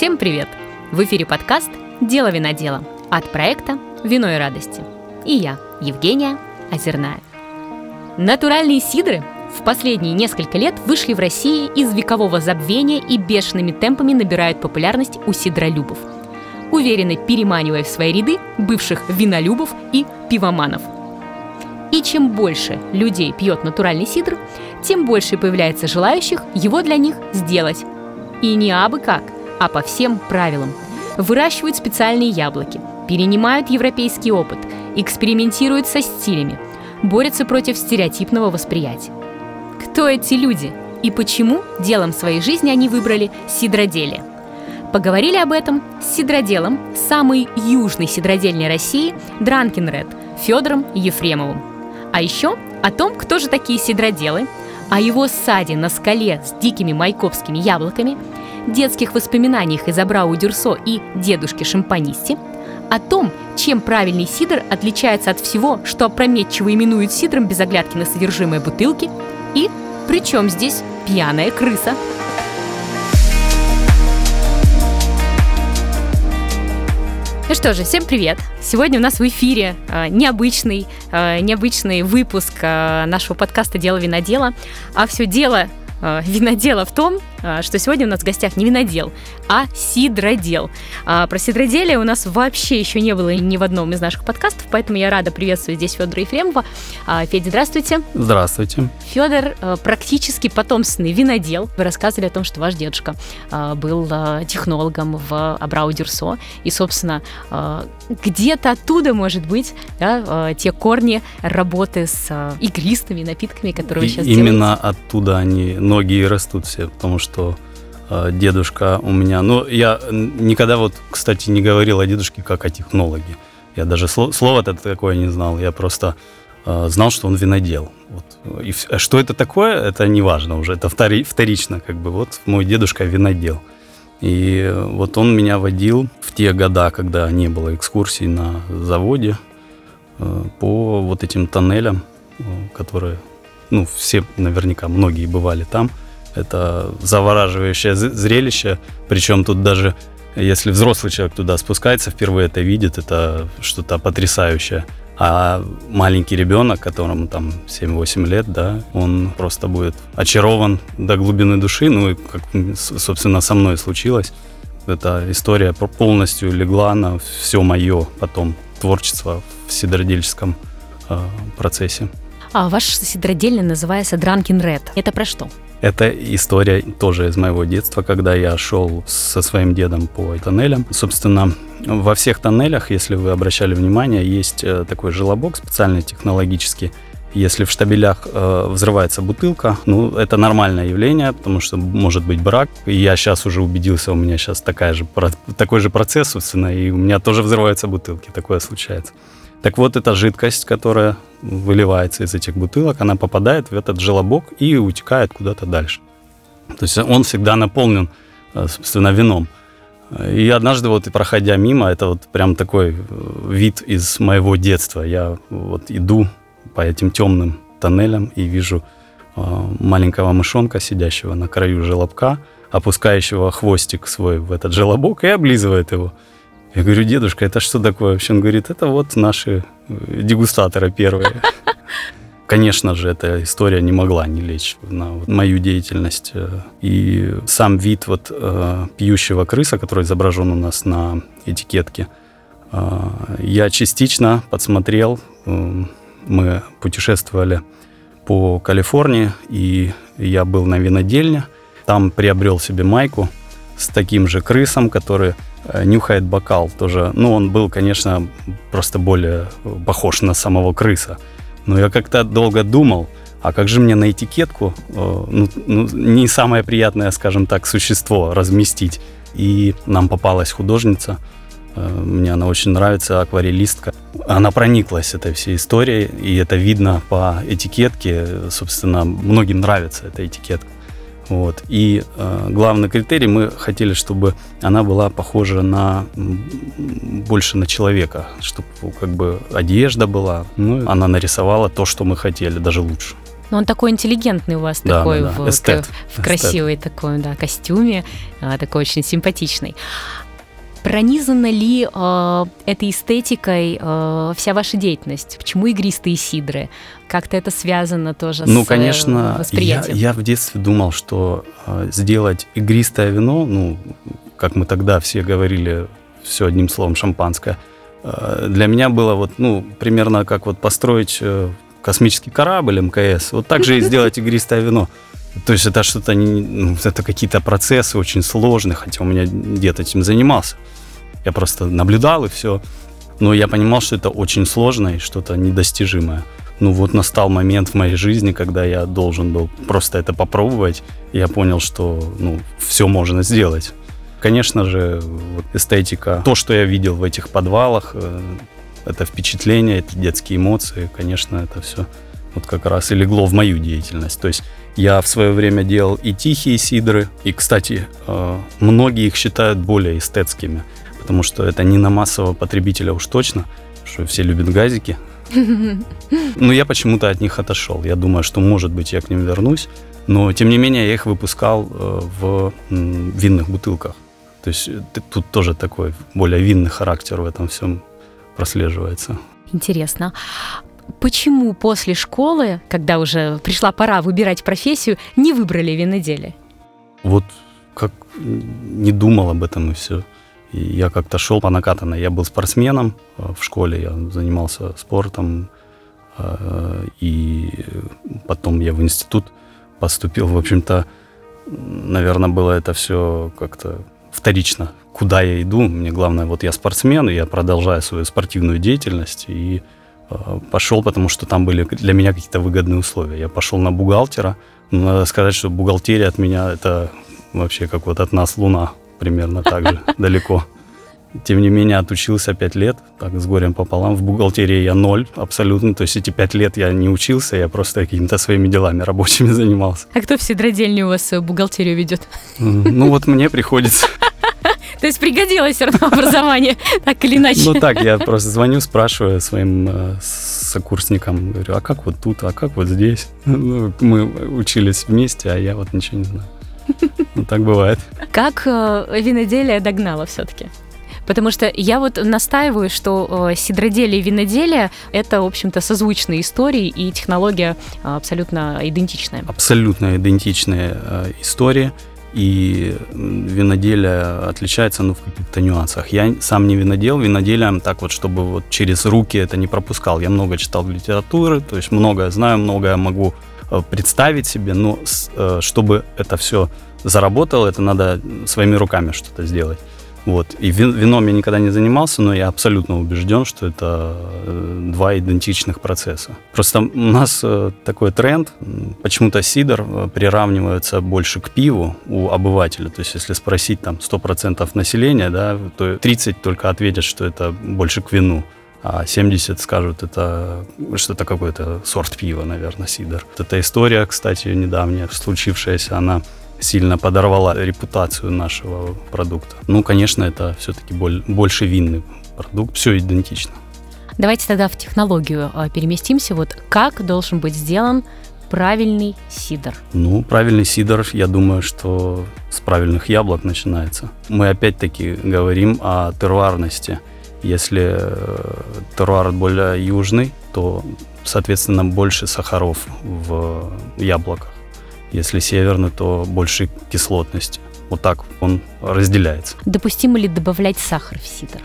Всем привет! В эфире подкаст «Дело винодела» от проекта «Вино и радости». И я, Евгения Озерная. Натуральные сидры в последние несколько лет вышли в России из векового забвения и бешеными темпами набирают популярность у сидролюбов, уверенно переманивая в свои ряды бывших винолюбов и пивоманов. И чем больше людей пьет натуральный сидр, тем больше появляется желающих его для них сделать. И не абы как, а по всем правилам. Выращивают специальные яблоки, перенимают европейский опыт, экспериментируют со стилями, борются против стереотипного восприятия. Кто эти люди и почему делом своей жизни они выбрали сидроделие? Поговорили об этом с сидроделом самой южной сидродельной России Дранкин Ред Федором Ефремовым. А еще о том, кто же такие сидроделы, о его саде на скале с дикими майкопскими яблоками, детских воспоминаниях из Абрау Дюрсо и дедушки Шампанисти, о том, чем правильный сидр отличается от всего, что опрометчиво именуют сидром без оглядки на содержимое бутылки, и при чем здесь пьяная крыса – Ну что же, всем привет! Сегодня у нас в эфире э, необычный, э, необычный выпуск э, нашего подкаста «Дело винодела». А все дело винодела в том, что сегодня у нас в гостях не винодел, а сидродел. А про сидроделие у нас вообще еще не было ни в одном из наших подкастов, поэтому я рада приветствовать здесь Федора Ефремова. А, Федя, здравствуйте. Здравствуйте. Федор э, практически потомственный винодел. Вы рассказывали о том, что ваш дедушка был технологом в Абрау Дюрсо, и, собственно, где-то оттуда, может быть, да, те корни работы с игристыми напитками, которые вы сейчас Именно делаете. оттуда они, ноги и растут все, потому что э, дедушка у меня... Ну, я никогда вот, кстати, не говорил о дедушке как о технологе. Я даже сло, слова-то такое не знал. Я просто э, знал, что он винодел. Вот. И в- что это такое, это не важно уже. Это втори- вторично, как бы. Вот мой дедушка винодел. И э, вот он меня водил в те года, когда не было экскурсий на заводе, э, по вот этим тоннелям, э, которые, ну, все наверняка, многие бывали там. Это завораживающее зрелище, причем тут даже если взрослый человек туда спускается, впервые это видит, это что-то потрясающее. А маленький ребенок, которому там 7-8 лет, да, он просто будет очарован до глубины души, ну и как, собственно, со мной случилось. Эта история полностью легла на все мое потом творчество в сидородельческом э, процессе. А ваш сидродельный называется Дранкин Ред. Это про что? Это история тоже из моего детства, когда я шел со своим дедом по тоннелям. Собственно, во всех тоннелях, если вы обращали внимание, есть э, такой желобок специальный технологический. Если в штабелях э, взрывается бутылка, ну, это нормальное явление, потому что может быть брак. И я сейчас уже убедился, у меня сейчас такая же, такой же процесс, собственно, и у меня тоже взрываются бутылки, такое случается. Так вот, эта жидкость, которая выливается из этих бутылок, она попадает в этот желобок и утекает куда-то дальше. То есть он всегда наполнен, э, собственно, вином. И однажды вот проходя мимо, это вот прям такой э, вид из моего детства. Я вот иду по этим темным тоннелям и вижу э, маленького мышонка, сидящего на краю желобка, опускающего хвостик свой в этот желобок и облизывает его. Я говорю, дедушка, это что такое вообще? Он говорит, это вот наши э, дегустаторы первые. Конечно же, эта история не могла не лечь на мою деятельность. Э, И сам вид вот э, пьющего крыса, который изображен у нас на этикетке, я частично подсмотрел. Мы путешествовали по Калифорнии, и я был на винодельне. Там приобрел себе майку с таким же крысом, который нюхает бокал тоже. Ну, он был, конечно, просто более э, похож на самого крыса. Но я как-то долго думал, а как же мне на этикетку, э, ну, ну, не самое приятное, скажем так, существо разместить. И нам попалась художница, э, мне она очень нравится, акварелистка. Она прониклась этой всей историей, и это видно по этикетке. Собственно, многим нравится эта этикетка. Вот. И э, главный критерий, мы хотели, чтобы она была похожа на больше на человека, чтобы как бы одежда была. Ну, она нарисовала то, что мы хотели, даже лучше. Но он такой интеллигентный у вас, Да, такой да, да. в, Эстет. в красивой такой, да, костюме, а, такой очень симпатичный. Пронизана ли э, этой эстетикой э, вся ваша деятельность? Почему игристые сидры? Как-то это связано тоже Ну, с э, конечно, я, восприятием? я в детстве думал, что э, сделать игристое вино, ну, как мы тогда все говорили, все одним словом, шампанское, э, для меня было вот, ну, примерно как вот построить э, космический корабль МКС, вот так же и сделать игристое вино. То есть это что-то, ну, это какие-то процессы очень сложные, хотя у меня дед этим занимался. Я просто наблюдал и все. Но я понимал, что это очень сложно и что-то недостижимое. Ну вот настал момент в моей жизни, когда я должен был просто это попробовать. Я понял, что ну, все можно сделать. Конечно же, вот эстетика, то, что я видел в этих подвалах, э, это впечатление, это детские эмоции, конечно, это все вот как раз и легло в мою деятельность. То есть я в свое время делал и тихие сидры, и, кстати, э, многие их считают более эстетскими, потому что это не на массового потребителя уж точно, что все любят газики. Но я почему-то от них отошел. Я думаю, что, может быть, я к ним вернусь. Но, тем не менее, я их выпускал э, в винных бутылках. То есть э, тут тоже такой более винный характер в этом всем прослеживается. Интересно. Почему после школы, когда уже пришла пора выбирать профессию, не выбрали виноделие? Вот как не думал об этом и все. И я как-то шел по накатанной. Я был спортсменом э, в школе, я занимался спортом. э, И потом я в институт поступил. В общем-то, наверное, было это все как-то вторично. Куда я иду? Мне главное, вот я спортсмен, и я продолжаю свою спортивную деятельность. И пошел, потому что там были для меня какие-то выгодные условия. Я пошел на бухгалтера. Но надо сказать, что бухгалтерия от меня это вообще как вот от нас луна примерно так же далеко. Тем не менее, отучился пять лет, так с горем пополам. В бухгалтерии я ноль абсолютно. То есть эти пять лет я не учился, я просто какими-то своими делами рабочими занимался. А кто в Сидродельне у вас э, бухгалтерию ведет? Ну вот мне приходится. То есть пригодилось все равно образование, так или иначе. Ну так, я просто звоню, спрашиваю своим э, сокурсникам, говорю, а как вот тут, а как вот здесь? Ну, Мы учились вместе, а я вот ничего не знаю. Ну так бывает. Как э, виноделие догнало все-таки? Потому что я вот настаиваю, что э, сидроделие и виноделие — это, в общем-то, созвучные истории, и технология э, абсолютно идентичная. абсолютно идентичные э, истории, и виноделие отличается ну, в каких-то нюансах. Я сам не винодел, виноделием так вот, чтобы вот через руки это не пропускал. Я много читал литературы, то есть многое знаю, многое могу э, представить себе, но э, чтобы это все заработало, это надо своими руками что-то сделать. Вот. И вин- вином я никогда не занимался, но я абсолютно убежден, что это э, два идентичных процесса. Просто у нас э, такой тренд, почему-то сидр э, приравнивается больше к пиву у обывателя. То есть если спросить там 100% населения, да, то 30 только ответят, что это больше к вину. А 70 скажут, это что это какой-то сорт пива, наверное, сидр. Вот эта история, кстати, недавняя, случившаяся, она сильно подорвала репутацию нашего продукта. Ну, конечно, это все-таки больше винный продукт, все идентично. Давайте тогда в технологию э, переместимся. Вот как должен быть сделан правильный сидр? Ну, правильный сидр, я думаю, что с правильных яблок начинается. Мы опять-таки говорим о теруарности. Если э, теруар более южный, то, соответственно, больше сахаров в яблоках. Если северный, то больше кислотности. Вот так он разделяется. Допустимо ли добавлять сахар в сидр?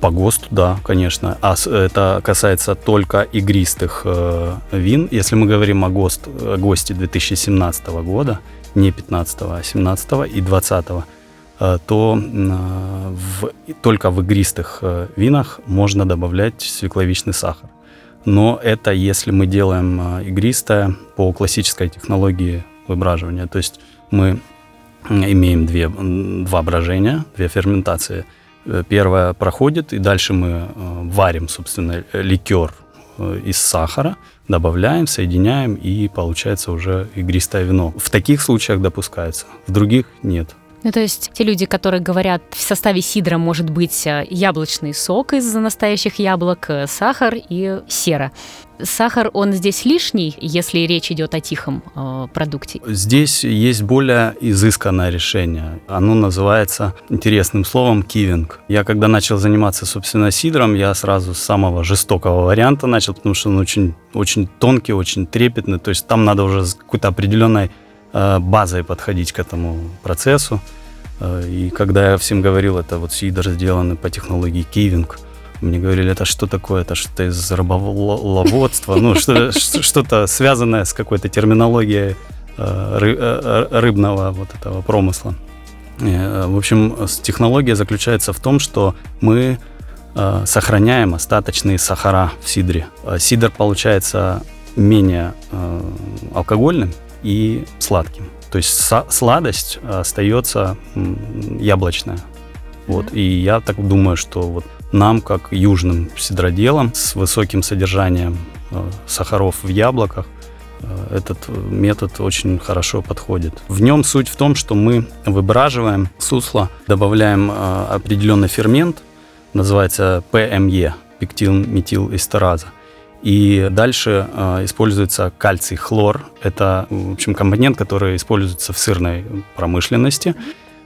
По ГОСТу, да, конечно. А это касается только игристых э, вин. Если мы говорим о, ГОСТ, о ГОСТе 2017 года, не 15, а 17 и 20, э, то э, в, только в игристых э, винах можно добавлять свекловичный сахар. Но это если мы делаем э, игристое по классической технологии выбраживания. То есть мы имеем две, два брожения, две ферментации – Э, Первое проходит, и дальше мы э, варим, собственно, э, ликер э, из сахара, добавляем, соединяем, и получается уже игристое вино. В таких случаях допускается, в других нет. Ну, то есть те люди, которые говорят, в составе сидра может быть э, яблочный сок из настоящих яблок, э, сахар и сера. Сахар, он здесь лишний, если речь идет о тихом э, продукте? Здесь есть более изысканное решение. Оно называется интересным словом кивинг. Я когда начал заниматься, собственно, сидром, я сразу с самого жестокого варианта начал, потому что он очень, очень тонкий, очень трепетный. То есть там надо уже с какой-то определенной базой подходить к этому процессу. Э, и когда я всем говорил, это вот сидр сделаны по технологии кивинг, мне говорили, это что такое, это что-то из рыболоводства, ну, что-то связанное с какой-то терминологией э, рыбного вот этого промысла. В общем, технология заключается в том, что мы сохраняем остаточные сахара в сидре. Сидр получается менее алкогольным, и сладким. То есть сладость остается яблочная. Вот. И я так думаю, что вот нам, как южным сидроделам с высоким содержанием э, сахаров в яблоках, э, этот метод очень хорошо подходит. В нем суть в том, что мы выбраживаем сусло, добавляем э, определенный фермент, называется ПМЕ, пектилметилэстераза. И дальше э, используется кальций хлор. Это, в общем, компонент, который используется в сырной промышленности,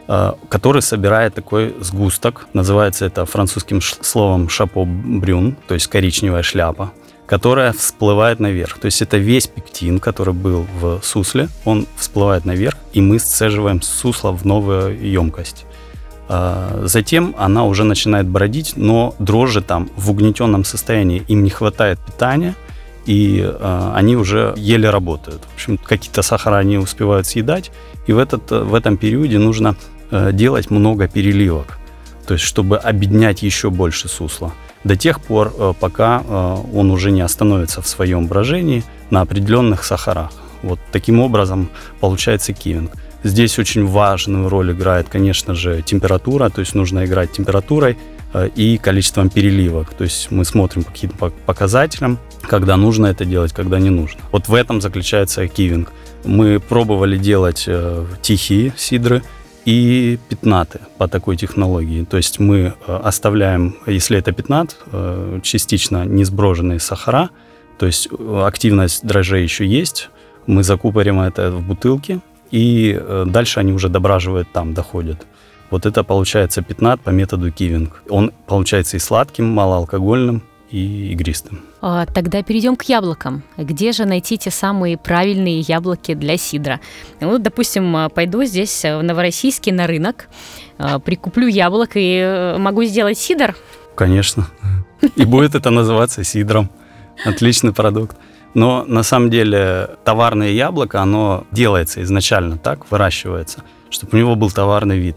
э, который собирает такой сгусток. Называется это французским словом шапо-брюн, то есть коричневая шляпа которая всплывает наверх. То есть это весь пектин, который был в сусле, он всплывает наверх, и мы сцеживаем сусло в новую емкость. А, затем она уже начинает бродить, но дрожжи там в угнетенном состоянии, им не хватает питания, и э, они уже еле работают. В общем, какие-то сахара они успевают съедать, и в, этот, в этом периоде нужно э, делать много переливок, то есть чтобы объединять еще больше сусла. До тех пор, э, пока э, он уже не остановится в своем брожении на определенных сахарах. Вот таким образом получается кивинг. Здесь очень важную роль играет, конечно же, температура, то есть нужно играть температурой э, и количеством переливок. То есть мы смотрим по каким-то показателям, когда нужно это делать, когда не нужно. Вот в этом заключается кивинг. Мы пробовали делать э, тихие сидры и пятнаты по такой технологии. То есть мы э, оставляем, если это пятнат, частично несброженные сахара, то есть активность дрожжей еще есть, мы закупорим это в бутылки, и э, дальше они уже дображивают там, доходят. Вот это получается пятнат по методу кивинг. Он получается и сладким, малоалкогольным, и игристым. А, тогда перейдем к яблокам. Где же найти те самые правильные яблоки для сидра? Ну, допустим, а, пойду здесь э, в Новороссийске на рынок, а, прикуплю яблок и э, могу сделать сидр? Конечно. И будет это называться сидром. Отличный продукт. Но на самом деле товарное яблоко, оно делается изначально так, выращивается, чтобы у него был товарный вид.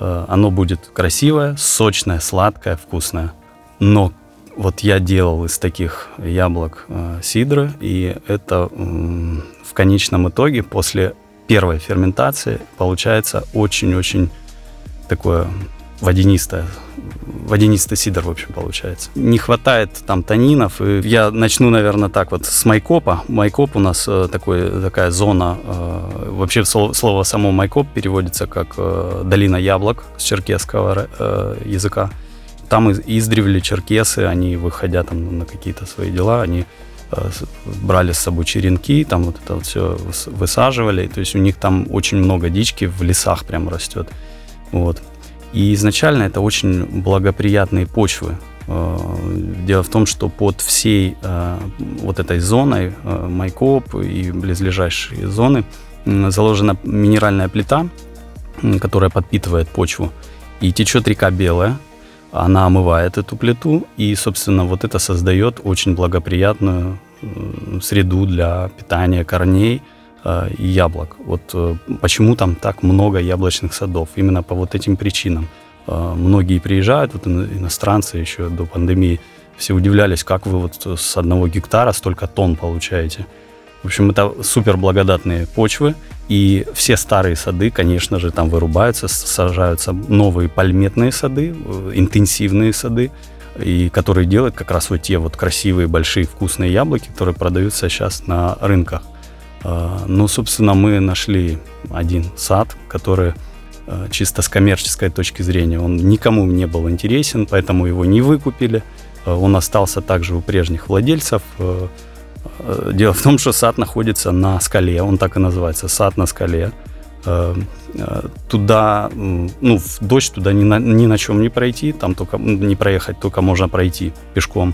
Э, оно будет красивое, сочное, сладкое, вкусное. Но вот я делал из таких яблок э, сидры, и это в конечном итоге после первой ферментации получается очень-очень такое водянистое водянистый сидр, в общем, получается. Не хватает там танинов. И я начну, наверное, так вот с майкопа. Майкоп у нас э, такой, такая зона, э, вообще слово, слово само майкоп переводится как э, долина яблок с черкесского языка. Там издревле черкесы, они, выходя там на какие-то свои дела, они брали с собой черенки, там вот это вот все высаживали, то есть у них там очень много дички в лесах прям растет. Вот. И изначально это очень благоприятные почвы. Э, дело в том, что под всей э, вот этой зоной, э, Майкоп и близлежащие зоны, заложена минеральная плита, которая подпитывает почву. И течет река Белая, она омывает эту плиту, и, собственно, вот это создает очень благоприятную среду для питания корней – Э, яблок. Вот э, почему там так много яблочных садов? Именно по вот этим причинам. Э, многие приезжают, вот иностранцы еще до пандемии, все удивлялись, как вы вот с одного гектара столько тонн получаете. В общем, это супер благодатные почвы, и все старые сады, конечно же, там вырубаются, сажаются новые пальметные сады, интенсивные сады, и которые делают как раз вот те вот красивые, большие, вкусные яблоки, которые продаются сейчас на рынках. А, ну, собственно, мы нашли один сад, который э, чисто с коммерческой точки зрения. Он никому не был интересен, поэтому его не выкупили. Э, он остался также у прежних владельцев. Дело в том, что сад находится на скале, он так и называется, сад на скале. Туда, ну, в дождь туда ни на, ни на чем не пройти, там только не проехать, только можно пройти пешком.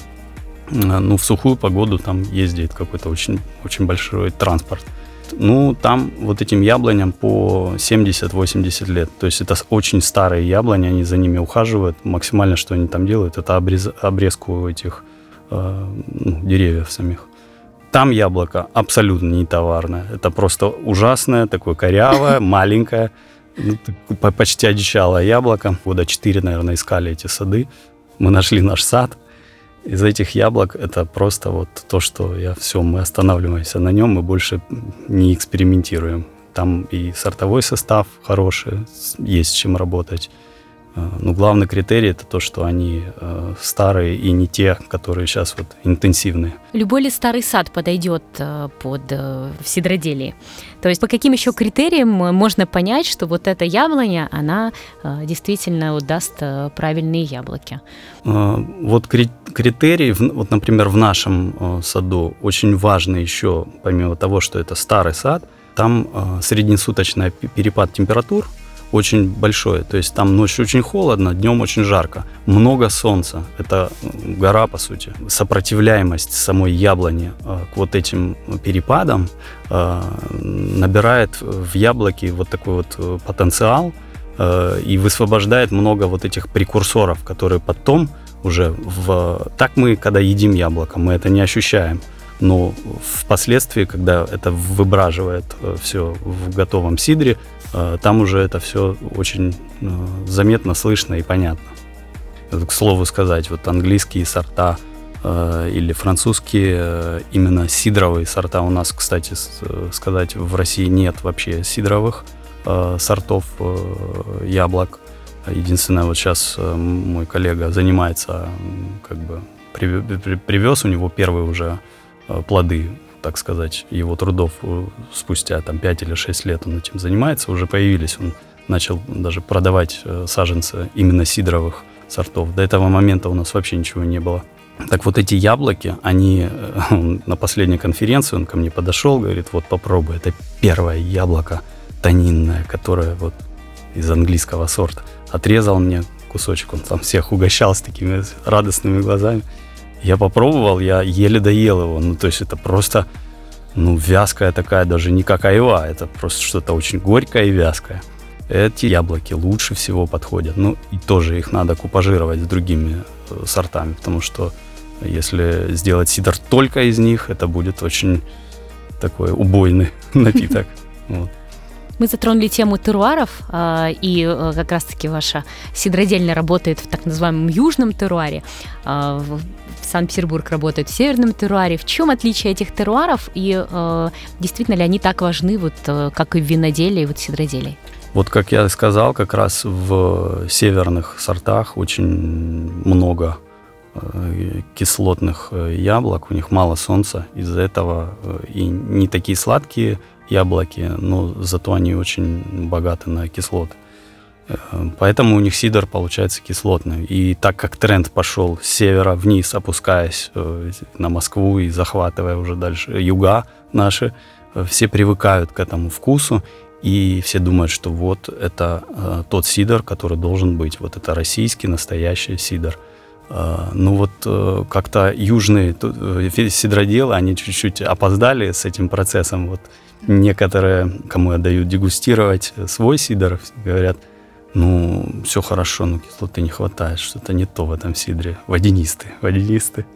Ну, в сухую погоду там ездит какой-то очень, очень большой транспорт. Ну, там вот этим яблоням по 70-80 лет. То есть это очень старые яблони, они за ними ухаживают. Максимально, что они там делают, это обрез, обрезку этих э, ну, деревьев самих. Там яблоко абсолютно не товарное. Это просто ужасное, такое корявое, маленькое, ну, почти одичалое яблоко. Года 4, наверное, искали эти сады. Мы нашли наш сад – из этих яблок это просто вот то, что я все, мы останавливаемся на нем, мы больше не экспериментируем. Там и сортовой состав хороший, есть с чем работать. Э, Но ну, главный критерий это то, что они э, старые и не те, которые сейчас вот интенсивные. Любой ли старый сад подойдет э, под э, сидроделие? То есть по каким еще критериям можно понять, что вот эта яблоня, она действительно вот, даст э, правильные яблоки? Вот критерий, вот, например, в нашем саду очень важно еще, помимо того, что это старый сад, там среднесуточный перепад температур – очень большое. То есть там ночью очень холодно, днем очень жарко. Много солнца. Это гора, по сути. Сопротивляемость самой яблони э, к вот этим перепадам э, набирает в яблоке вот такой вот э, потенциал и высвобождает много вот этих прекурсоров, которые потом уже в... Так мы, когда едим яблоко, мы это не ощущаем. Но впоследствии, когда это выбраживает все в готовом сидре, там уже это все очень э, заметно, слышно и понятно. К слову сказать, вот английские сорта э, или французские, именно сидровые сорта у нас, кстати, сказать, в России нет вообще сидровых сортов яблок. Единственное, вот сейчас мой коллега занимается, как бы привез у него первые уже плоды так сказать, его трудов э, спустя там 5 или 6 лет он этим занимается, уже появились. Он начал даже продавать э, саженцы именно сидровых сортов. До этого момента у нас вообще ничего не было. Так вот эти яблоки, они э, на последней конференции, он ко мне подошел, говорит, вот попробуй, это первое яблоко тонинное, которое вот из английского сорта. Отрезал мне кусочек, он там всех угощал с такими радостными глазами. Я попробовал, я еле доел его. Ну, то есть это просто, ну, вязкая такая, даже не как айва, это просто что-то очень горькое и вязкое. Эти яблоки лучше всего подходят. Ну, и тоже их надо купажировать с другими э, сортами, потому что если сделать сидр только из них, это будет очень такой убойный напиток. Вот. Мы затронули тему теруаров, а, и э, как раз-таки ваша сидродельня работает в так называемом южном теруаре. А, Санкт-Петербург работает в северном теруаре. В чем отличие этих теруаров и э, действительно ли они так важны, вот, э, как и в виноделии и вот сидроделии? Вот как я сказал, как раз в северных сортах очень много кислотных яблок, у них мало солнца, из-за этого и не такие сладкие, яблоки, но зато они очень богаты на кислоты. Э, поэтому у них сидр получается кислотный. И так как тренд пошел с севера вниз, опускаясь э, на Москву и захватывая уже дальше юга наши, э, все привыкают к этому вкусу, и все думают, что вот это тот сидр, который должен быть. Вот это российский настоящий сидр. Ну вот как-то южные сидроделы, они чуть-чуть опоздали с этим процессом. Вот Некоторые, кому я даю дегустировать свой сидр, говорят, ну, все хорошо, но кислоты не хватает, что-то не то в этом сидре. Водянистый, водянистый.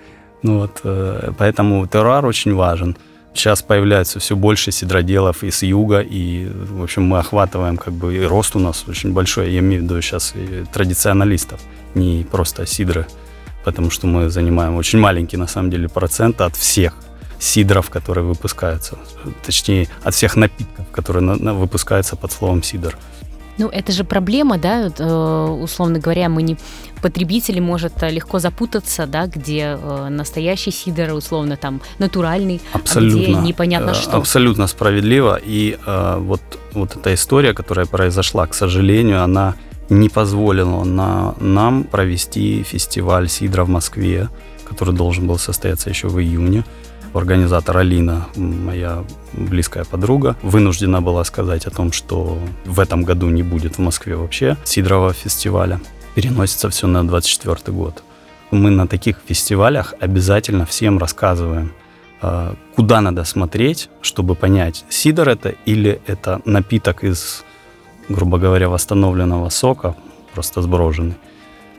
Ну вот, э, поэтому терруар очень важен. Сейчас появляется все больше сидроделов и с юга, и, в общем, мы охватываем, как бы, и рост у нас очень большой, я имею в виду сейчас и традиционалистов, не просто сидры, потому что мы занимаем очень маленький, на самом деле, процент от всех сидров, которые выпускаются. Точнее, от всех напитков, которые на, на, выпускаются под словом сидр. Ну, это же проблема, да, э, условно говоря, мы не потребители может легко запутаться, да, где э, настоящий сидр, условно там натуральный, абсолютно, а где непонятно что. Абсолютно справедливо. И э, вот, вот эта история, которая произошла, к сожалению, она не позволила на, нам провести фестиваль сидра в Москве, который должен был состояться еще в июне организатор Алина, моя близкая подруга, вынуждена была сказать о том, что в этом году не будет в Москве вообще Сидорова фестиваля. Переносится все на 24 год. Мы на таких фестивалях обязательно всем рассказываем, а, куда надо смотреть, чтобы понять, сидор это или это напиток из, грубо говоря, восстановленного сока, просто сброженный.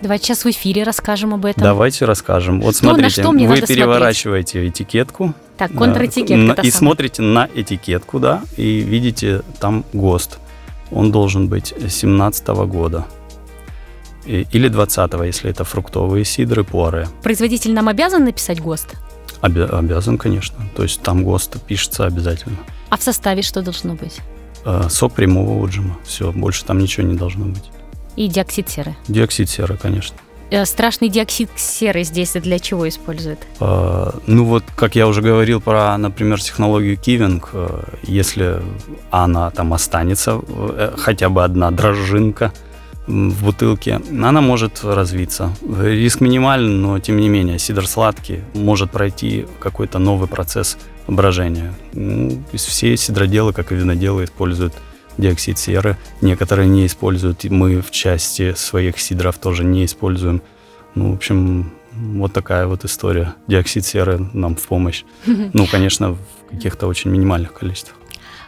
Давайте сейчас в эфире расскажем об этом. Давайте расскажем. Вот что, смотрите, что вы переворачиваете смотреть? этикетку. Так, контратикетка. И смотрите на этикетку, да, и видите там ГОСТ. Он должен быть 17 года. Или 20 если это фруктовые сидры, пуаре. Производитель нам обязан написать ГОСТ? Обя- обязан, конечно. То есть там ГОСТ пишется обязательно. А в составе что должно быть? Э, сок прямого отжима. Все, больше там ничего не должно быть и диоксид серы. Диоксид серы, конечно. Э, страшный диоксид серы здесь для чего используют? А, ну вот, как я уже говорил про, например, технологию keeving, э, если она там останется, э, хотя бы одна дрожжинка в бутылке, она может развиться. Риск минимален, но тем не менее, сидр сладкий может пройти какой-то новый процесс брожения. Ну, все сидроделы, как и виноделы, используют диоксид серы. Некоторые не используют, мы в части своих сидров тоже не используем. Ну, в общем, вот такая вот история. Диоксид серы нам в помощь. Ну, конечно, в каких-то очень минимальных количествах.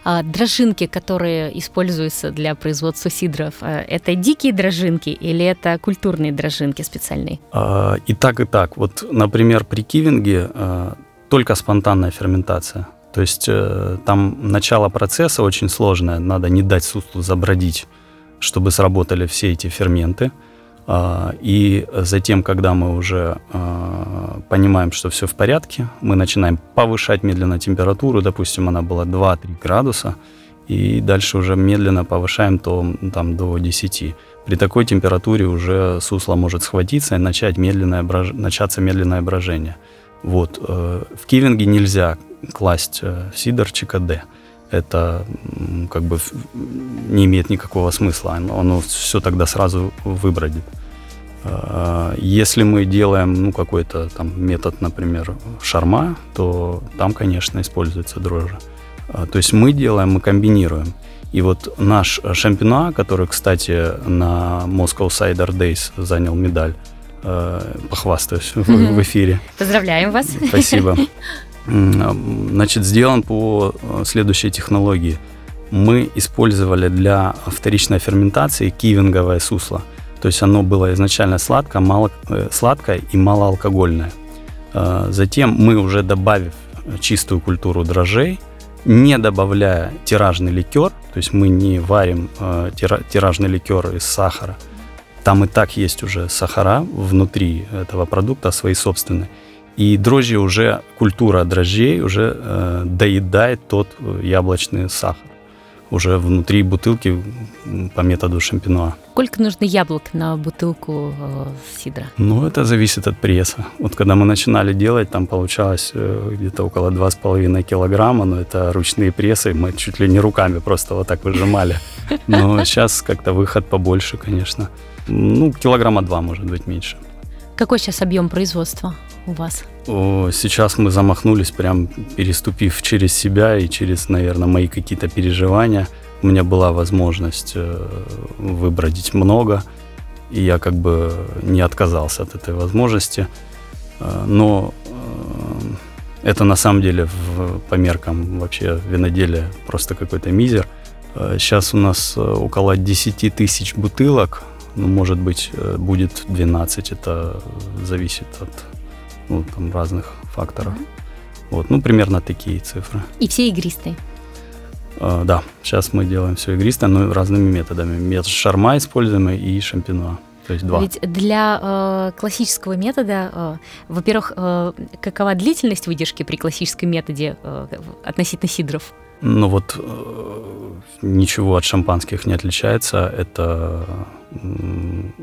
А дрожжинки, которые используются для производства сидров, э, это дикие дрожжинки или это культурные дрожжинки специальные? А, и так, и так. Вот, например, при кивинге а, только спонтанная ферментация. То есть э, там начало процесса очень сложное, надо не дать суслу забродить, чтобы сработали все эти ферменты. Э, и затем, когда мы уже э, понимаем, что все в порядке, мы начинаем повышать медленно температуру, допустим, она была 2-3 градуса, и дальше уже медленно повышаем то, там, до 10. При такой температуре уже сусло может схватиться и начать медленное брож... начаться медленное брожение. Вот. Э, в кивинге нельзя класть э, сидорчика Д. Это как бы не имеет никакого смысла. Оно все тогда сразу выбродит. Э, если мы делаем ну, какой-то там метод, например, шарма, то там, конечно, используется дрожжи. То есть мы делаем, мы комбинируем. И вот наш шампинуа, который, кстати, на Moscow Cider Days занял медаль, Э, похвастаюсь в, в эфире. Поздравляем вас. Спасибо. Значит, сделан по э, следующей технологии. Мы использовали для вторичной ферментации кивинговое сусло. То есть оно было изначально сладкое, мало, э, сладкое и малоалкогольное. Затем мы уже добавив чистую культуру дрожжей, не добавляя тиражный ликер, то есть мы не варим тиражный ликер из сахара – там и так есть уже сахара внутри этого продукта, свои собственные. И дрожжи уже, культура дрожжей уже э, доедает тот э, яблочный сахар уже внутри бутылки по методу шампинуа. Сколько нужно яблок на бутылку э, сидра? Ну, это зависит от пресса. Вот когда мы начинали делать, там получалось э, где-то около 2,5 килограмма, но это ручные прессы, мы чуть ли не руками просто вот так выжимали. Но сейчас как-то выход побольше, конечно. Ну, килограмма два, может быть, меньше. Какой сейчас объем производства у вас? О, сейчас мы замахнулись, прям переступив через себя и через, наверное, мои какие-то переживания. У меня была возможность э, выбродить много, и я как бы не отказался от этой возможности. Э, но э, это на самом деле в, по меркам вообще виноделия просто какой-то мизер. Сейчас у нас около 10 тысяч бутылок ну, может быть, э, будет 12, это зависит от ну, там, разных факторов. Mm-hmm. Вот, ну, примерно такие цифры. И все игристые? Uh, да, сейчас мы делаем все игристое, но разными методами. Метод шарма используем и шампинуа. То есть два. Ведь для э, классического метода, э, во-первых, э, какова длительность выдержки при классическом методе э, относительно сидров? Ну вот ничего от шампанских не отличается. Это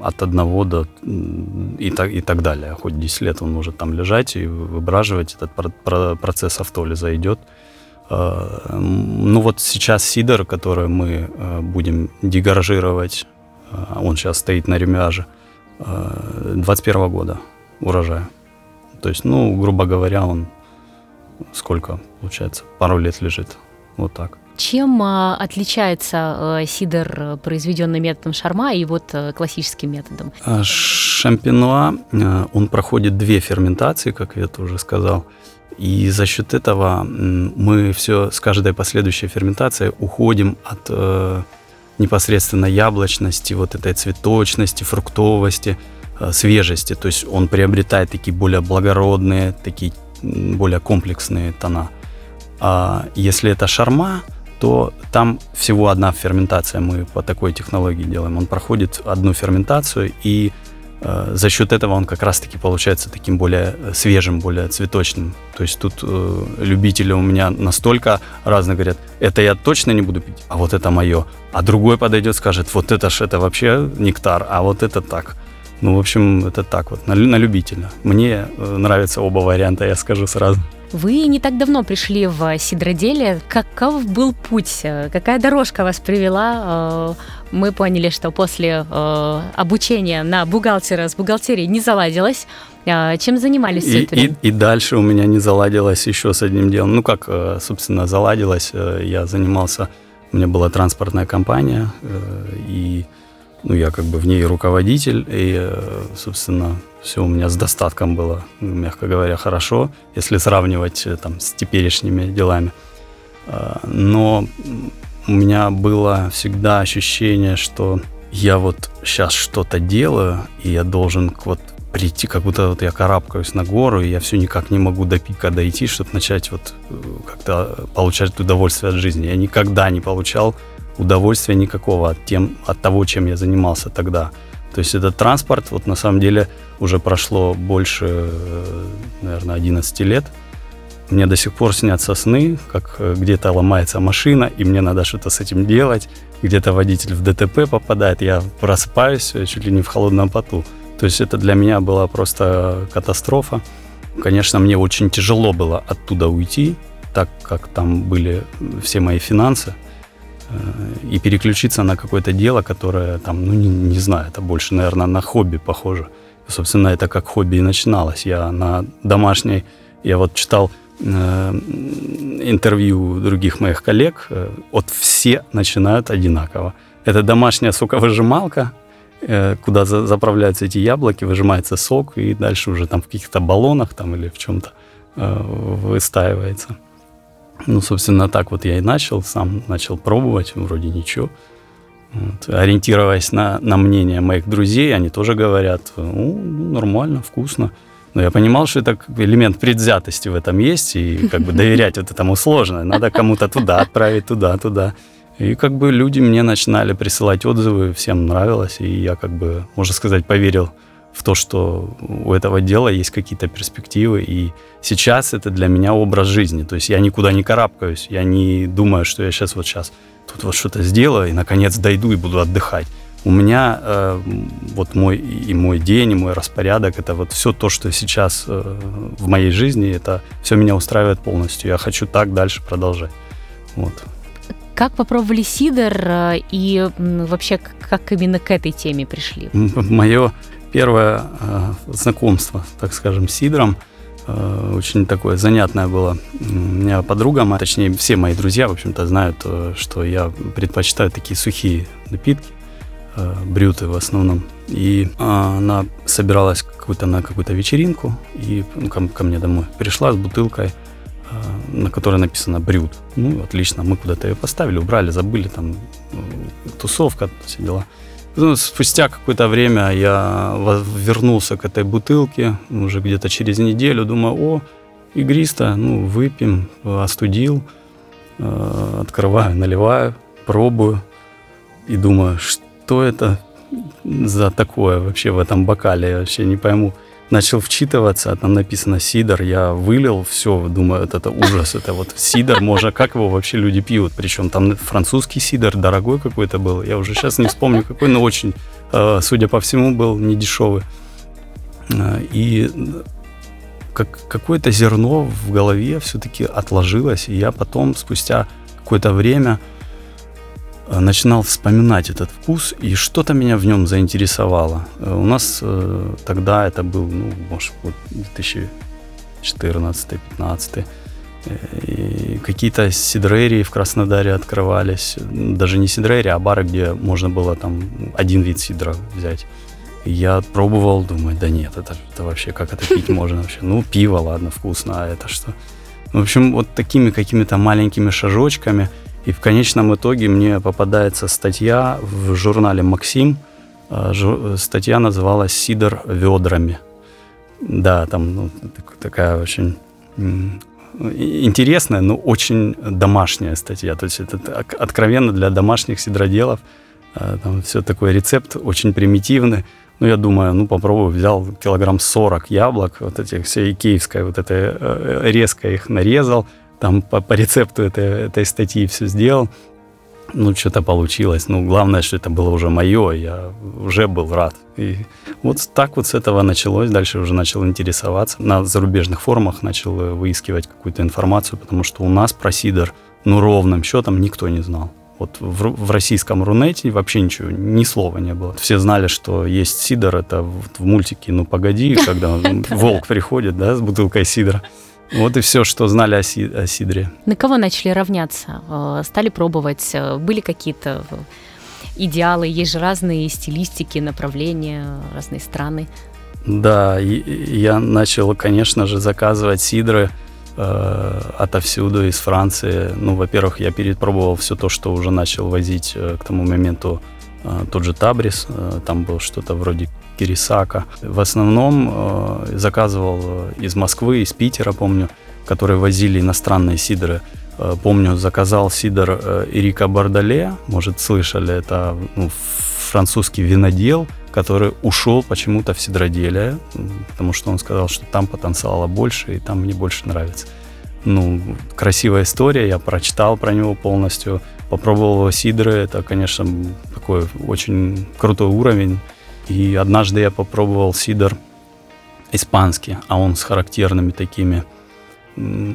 от одного до и так, и так далее. Хоть 10 лет он может там лежать и выбраживать, этот процесс автолиза идет. А, ну вот сейчас сидор, который мы а, будем дегаражировать, а, он сейчас стоит на ремяже, 21 года урожая. То есть, ну, грубо говоря, он сколько, получается, пару лет лежит. Вот так. Чем а, отличается э, сидр, э, произведенный методом шарма, и вот э, классическим методом? А, шампинуа, он проходит две ферментации, как я тоже сказал. И за счет этого мы все с каждой последующей ферментацией уходим от непосредственно яблочности, вот этой цветочности, фруктовости, свежести. То есть он приобретает такие более благородные, такие более комплексные тона. А если это шарма, то там всего одна ферментация мы по такой технологии делаем. Он проходит одну ферментацию, и э, за счет этого он как раз-таки получается таким более свежим, более цветочным. То есть тут э, любители у меня настолько разные говорят, это я точно не буду пить, а вот это мое. А другой подойдет, скажет, вот это ж это вообще нектар, а вот это так. Ну, в общем, это так вот, на, на любителя. Мне э, нравятся оба варианта, я скажу сразу. Вы не так давно пришли в сидроделие. Каков был путь? Какая дорожка вас привела? Э, мы поняли, что после э, обучения на бухгалтера с бухгалтерией не заладилось. Э, чем занимались и, и, и дальше у меня не заладилось еще с одним делом. Ну как, собственно, заладилось. Я занимался, у меня была транспортная компания, и ну, я как бы в ней руководитель, и, собственно, все у меня с достатком было, мягко говоря, хорошо, если сравнивать э, там с теперешними делами. А, но у меня было всегда ощущение, что я вот сейчас что-то делаю, и я должен вот прийти, как будто вот я карабкаюсь на гору, и я все никак не могу до пика дойти, чтобы начать вот э, как-то получать удовольствие от жизни. Я никогда не получал удовольствия никакого от, тем, от того, чем я занимался тогда. То есть этот транспорт, вот на самом деле уже прошло больше, э, наверное, 11 лет. Мне до сих пор снятся сны, как э, где-то ломается машина, и мне надо что-то с этим делать. Где-то водитель в ДТП попадает, я просыпаюсь э, чуть ли не в холодном поту. То есть это для меня была просто катастрофа. Конечно, мне очень тяжело было оттуда уйти, так как там были все мои финансы – и переключиться на какое-то дело, которое там, ну, не, не знаю, это больше, наверное, на хобби похоже. Собственно, это как хобби и начиналось. Я на домашней, я вот читал э, интервью других моих коллег, э, вот все начинают одинаково. Это домашняя соковыжималка, э, куда за, заправляются эти яблоки, выжимается сок, и дальше уже там в каких-то баллонах там или в чем-то э, выстаивается. Ну, собственно, так вот я и начал, сам начал пробовать, вроде ничего. Вот. Ориентируясь на, на мнение моих друзей, они тоже говорят, ну, нормально, вкусно. Но я понимал, что это элемент предвзятости в этом есть, и как бы доверять вот этому сложно. Надо кому-то туда отправить, туда, туда. И как бы люди мне начинали присылать отзывы, всем нравилось, и я как бы, можно сказать, поверил в то, что у этого дела есть какие-то перспективы. И сейчас это для меня образ жизни. То есть я никуда не карабкаюсь, я не думаю, что я сейчас вот сейчас тут вот что-то сделаю и наконец дойду и буду отдыхать. У меня э, вот мой и мой день, и мой распорядок, это вот все то, что сейчас э, в моей жизни, это все меня устраивает полностью. Я хочу так дальше продолжать. Вот. Как попробовали сидр э, и вообще как именно к этой теме пришли? Мое первое э, знакомство, так скажем, с сидром э, очень такое занятное было. У меня подруга, а точнее все мои друзья, в общем-то, знают, э, что я предпочитаю такие сухие напитки, брюты в основном. И она собиралась какую-то на какую-то вечеринку и ну, ко, ко мне домой пришла с бутылкой, на которой написано брют. Ну, отлично, мы куда-то ее поставили, убрали, забыли, там тусовка, все дела. Ну, спустя какое-то время я вернулся к этой бутылке, уже где-то через неделю, думаю, о, игристо, ну, выпьем, остудил, э, открываю, наливаю, пробую и думаю, что это за такое вообще в этом бокале, я вообще не пойму. Начал вчитываться, там написано сидор, я вылил, все, думаю, это, это ужас, это вот сидор, можно, как его вообще люди пьют, причем там французский сидор, дорогой какой-то был, я уже сейчас не вспомню какой, но очень, э, судя по всему, был не дешевый. Э, и как, какое-то зерно в голове все-таки отложилось, и я потом, спустя какое-то время, начинал вспоминать этот вкус, и что-то меня в нем заинтересовало. Э, у нас э, тогда это был, ну, может, вот 2014-15 какие-то сидрерии в Краснодаре открывались. Даже не сидрерии, а бары, где можно было там один вид сидра взять. И я пробовал, думаю, да нет, это, это вообще, как это пить можно вообще? Ну, пиво, ладно, вкусно, а это что? В общем, вот такими какими-то маленькими шажочками – и в конечном итоге мне попадается статья в журнале «Максим». А, статья называлась «Сидор ведрами». Да, там ну, такая очень интересная, но очень домашняя статья. То есть это откровенно для домашних сидроделов. А, там все такой рецепт очень примитивный. Ну, я думаю, ну, попробую. Взял килограмм 40 яблок, вот этих, все икеевское, вот это э, резко их нарезал, там по, по рецепту этой, этой статьи все сделал. Ну, что-то получилось. Ну, главное, что это было уже мое, я уже был рад. И вот так вот с этого началось. Дальше уже начал интересоваться. На зарубежных форумах начал выискивать какую-то информацию, потому что у нас про сидор, ну, ровным счетом никто не знал. Вот в, в российском Рунете вообще ничего, ни слова не было. Все знали, что есть сидор, это в, в мультике «Ну, погоди», когда волк приходит, да, с бутылкой сидора. Вот и все, что знали о, си- о Сидре. На кого начали равняться? Э, стали пробовать? Э, были какие-то э, идеалы? Есть же разные стилистики, направления, разные страны. Да, я начал, конечно же, заказывать сидры э, отовсюду, из Франции. Ну, во-первых, я перепробовал все то, что уже начал возить э, к тому моменту э, тот же Табрис. Э, там было что-то вроде Кирисака. В основном э, заказывал э, из Москвы, из Питера, помню, которые возили иностранные сидры. Э, помню, заказал сидр Эрика Бардале, может, слышали, это ну, французский винодел, который ушел почему-то в сидроделие, потому что он сказал, что там потенциала больше, и там мне больше нравится. Ну, красивая история, я прочитал про него полностью, попробовал его сидры, это, конечно, такой очень крутой уровень. И однажды я попробовал сидр испанский, а он с характерными такими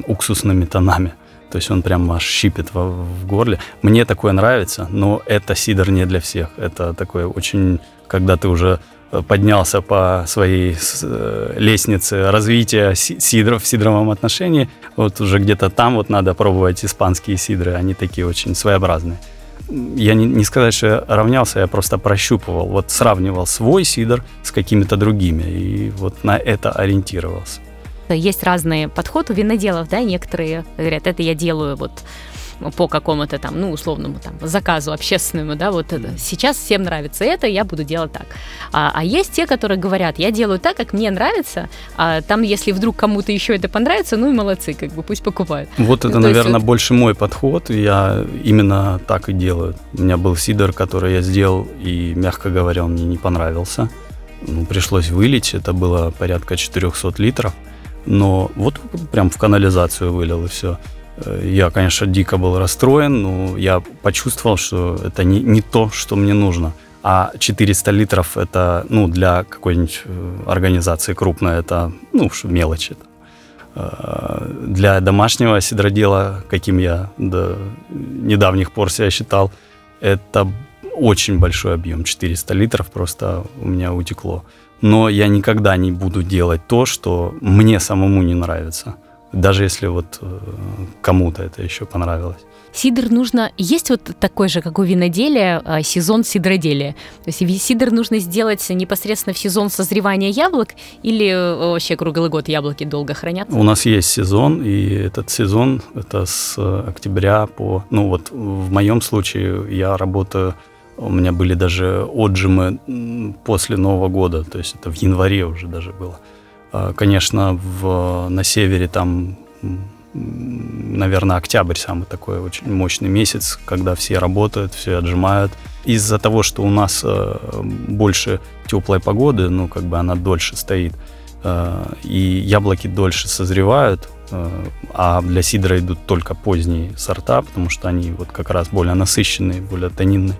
уксусными тонами. То есть он прям аж щипет в, в горле. Мне такое нравится, но это сидр не для всех. Это такое очень, когда ты уже э, поднялся по своей э, лестнице развития сидров в сидровом отношении, вот уже где-то там вот надо пробовать испанские сидры, они такие очень своеобразные я не, не сказать, что я равнялся, я просто прощупывал, вот сравнивал свой сидр с какими-то другими, и вот на это ориентировался. Есть разные подходы у виноделов, да, некоторые говорят, это я делаю вот по какому-то там, ну, условному там заказу общественному, да, вот это. сейчас всем нравится это, я буду делать так. А, а есть те, которые говорят, я делаю так, как мне нравится, а там, если вдруг кому-то еще это понравится, ну и молодцы, как бы пусть покупают. Вот это, ну, наверное, вот... больше мой подход, я именно так и делаю. У меня был сидор, который я сделал, и, мягко говоря, он мне не понравился. Ну, пришлось вылить, это было порядка 400 литров, но вот прям в канализацию вылил и все. Э, я, конечно, дико был расстроен, но я почувствовал, что это не, не то, что мне нужно. А 400 литров это, ну, для какой-нибудь э, организации крупной, это, ну, мелочи. Э, для домашнего сидродела, каким я до недавних пор себя считал, это очень большой объем. 400 литров просто у меня утекло. Но я никогда не буду делать то, что мне самому не нравится даже если вот э, кому-то это еще понравилось. Сидр нужно... Есть вот такой же, как у виноделия, а, сезон сидроделия. То есть сидр нужно сделать непосредственно в сезон созревания яблок или э, вообще круглый год яблоки долго хранятся? У нас есть сезон, и этот сезон это с октября по... Ну вот в моем случае я работаю у меня были даже отжимы после Нового года, то есть это в январе уже даже было. А, конечно, в, на севере там, наверное, октябрь самый такой очень мощный месяц, когда все работают, все отжимают. Из-за того, что у нас э, больше теплой погоды, ну, как бы она дольше стоит, и яблоки дольше созревают, а для сидра идут только поздние сорта, потому что они вот как раз более насыщенные, более тонинные.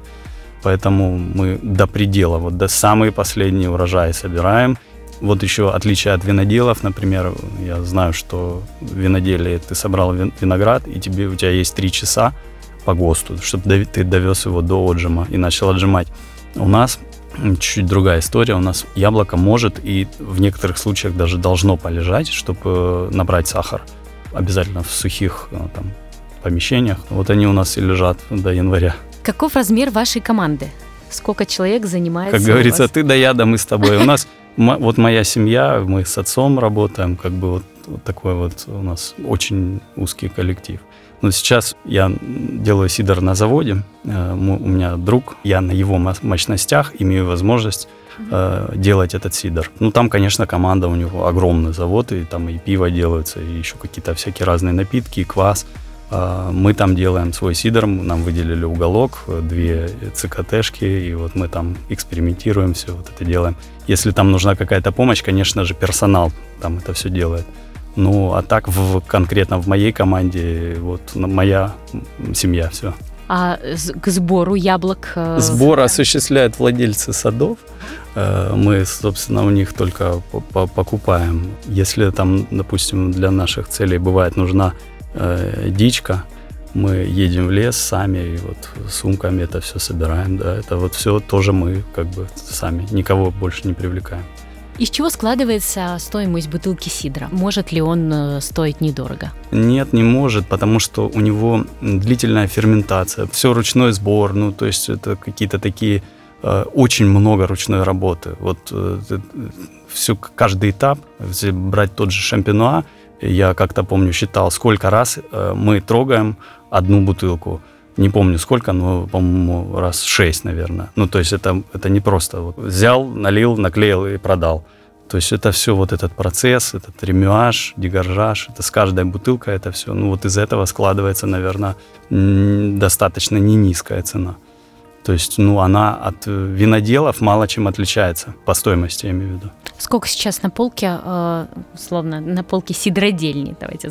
Поэтому мы до предела, вот до самые последние урожаи собираем. Вот еще отличие от виноделов, например, я знаю, что в виноделии ты собрал виноград, и тебе, у тебя есть три часа по ГОСТу, чтобы ты довез его до отжима и начал отжимать. У нас чуть-чуть другая история. У нас яблоко может и в некоторых случаях даже должно полежать, чтобы э, набрать сахар. Обязательно в сухих э, там, помещениях. Вот они у нас и лежат до января. Каков размер вашей команды? Сколько человек занимается? Как говорится, ты да я, да мы с тобой. У нас вот моя семья, мы с отцом работаем, как бы вот, вот такой вот у нас очень узкий коллектив. Но сейчас я делаю сидор на заводе. Э, у меня друг, я на его мощностях имею возможность э, делать этот сидор. Ну, там, конечно, команда у него огромный завод, и там и пиво делается, и еще какие-то всякие разные напитки, и квас. Э, мы там делаем свой сидор, нам выделили уголок, две ЦКТшки, и вот мы там экспериментируем, все вот это делаем. Если там нужна какая-то помощь, конечно же, персонал там это все делает. Ну, а так в, конкретно в моей команде, вот моя семья, все. А к сбору яблок? Э, Сбор осуществляют владельцы садов. Э, мы, собственно, у них только покупаем. Если там, допустим, для наших целей бывает нужна э, дичка, мы едем в лес сами и вот сумками это все собираем, да, это вот все тоже мы как бы сами, никого больше не привлекаем. Из чего складывается стоимость бутылки сидра? Может ли он э, стоить недорого? Нет, не может, потому что у него длительная ферментация, все ручной сбор, ну то есть это какие-то такие э, очень много ручной работы. Вот э, все каждый этап, если брать тот же шампинуа, я как-то помню считал, сколько раз мы трогаем одну бутылку не помню сколько, но, по-моему, раз шесть, наверное. Ну, то есть это, это не просто вот взял, налил, наклеил и продал. То есть это все вот этот процесс, этот ремюаж, дегоржаж, это с каждой бутылкой это все. Ну вот из этого складывается, наверное, достаточно не низкая цена. То есть, ну, она от виноделов мало чем отличается по стоимости, я имею в виду. Сколько сейчас на полке, э, условно, на полке сидродельни, давайте,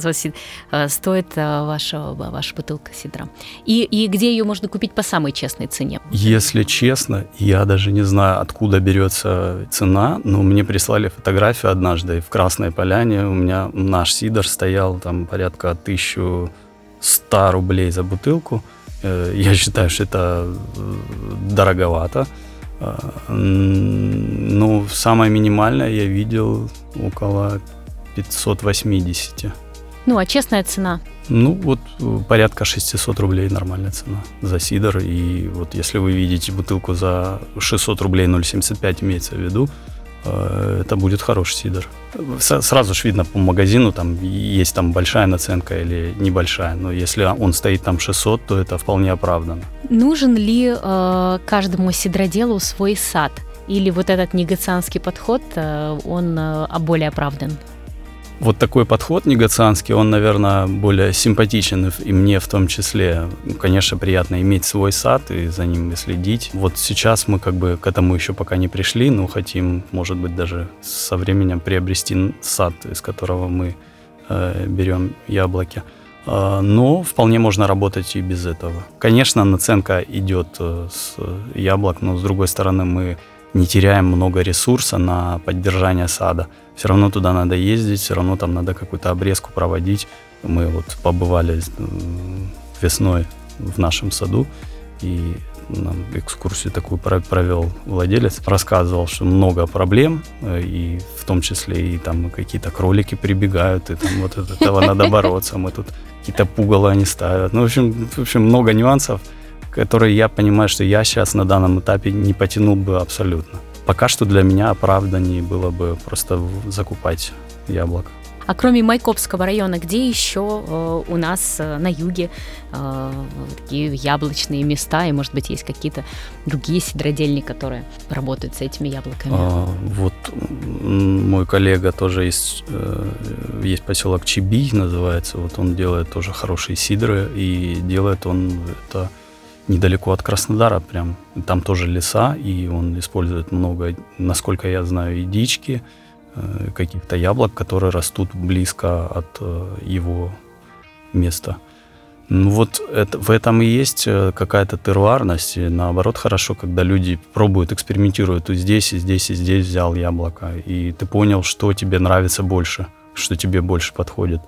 э, стоит э, ваша, ваша бутылка сидра? И, и где ее можно купить по самой честной цене? Если честно, я даже не знаю, откуда берется цена, но мне прислали фотографию однажды в Красной Поляне. У меня наш сидр стоял там порядка 1100 рублей за бутылку. Я считаю, что это дороговато. Ну, самое минимальное я видел около 580. Ну, а честная цена? Ну, вот э, порядка 600 рублей нормальная цена за сидор. И вот если вы видите бутылку за 600 рублей 0,75 имеется в виду, Э, это будет хороший сидр. Сразу же видно по магазину, там есть там большая наценка или небольшая, но если он стоит там 600, то это вполне оправданно. Нужен ли э, каждому сидроделу свой сад? Или вот этот негацианский подход, э, он э, более оправдан? Вот такой подход негацианский, он, наверное, более симпатичен и мне в том числе. Ну, конечно, приятно иметь свой сад и за ним следить. Вот сейчас мы как бы к этому еще пока не пришли, но хотим, может быть, даже со временем приобрести сад, из которого мы э, берем яблоки. Э, но вполне можно работать и без этого. Конечно, наценка идет э, с яблок, но с другой стороны мы не теряем много ресурса на поддержание сада. Все равно туда надо ездить, все равно там надо какую-то обрезку проводить. Мы вот побывали весной в нашем саду, и нам экскурсию такую провел владелец, рассказывал, что много проблем, э, и в том числе и там какие-то кролики прибегают, и там вот от этого надо бороться, мы тут какие-то пугало они ставят. Ну, в общем, в общем, много нюансов которые я понимаю, что я сейчас на данном этапе не потянул бы абсолютно. Пока что для меня оправданнее было бы просто закупать яблок. А кроме Майкопского района, где еще э, у нас э, на юге э, такие яблочные места, и, может быть, есть какие-то другие сидродельни, которые работают с этими яблоками? А, вот мой коллега тоже есть, э, есть поселок Чиби, называется, вот он делает тоже хорошие сидры, и делает он это недалеко от Краснодара, прям там тоже леса, и он использует много, насколько я знаю, и дички, э, каких-то яблок, которые растут близко от э, его места. Ну вот это, в этом и есть э, какая-то теруарность. И наоборот, хорошо, когда люди пробуют, экспериментируют. И здесь, и здесь, и здесь взял яблоко. И ты понял, что тебе нравится больше, что тебе больше подходит.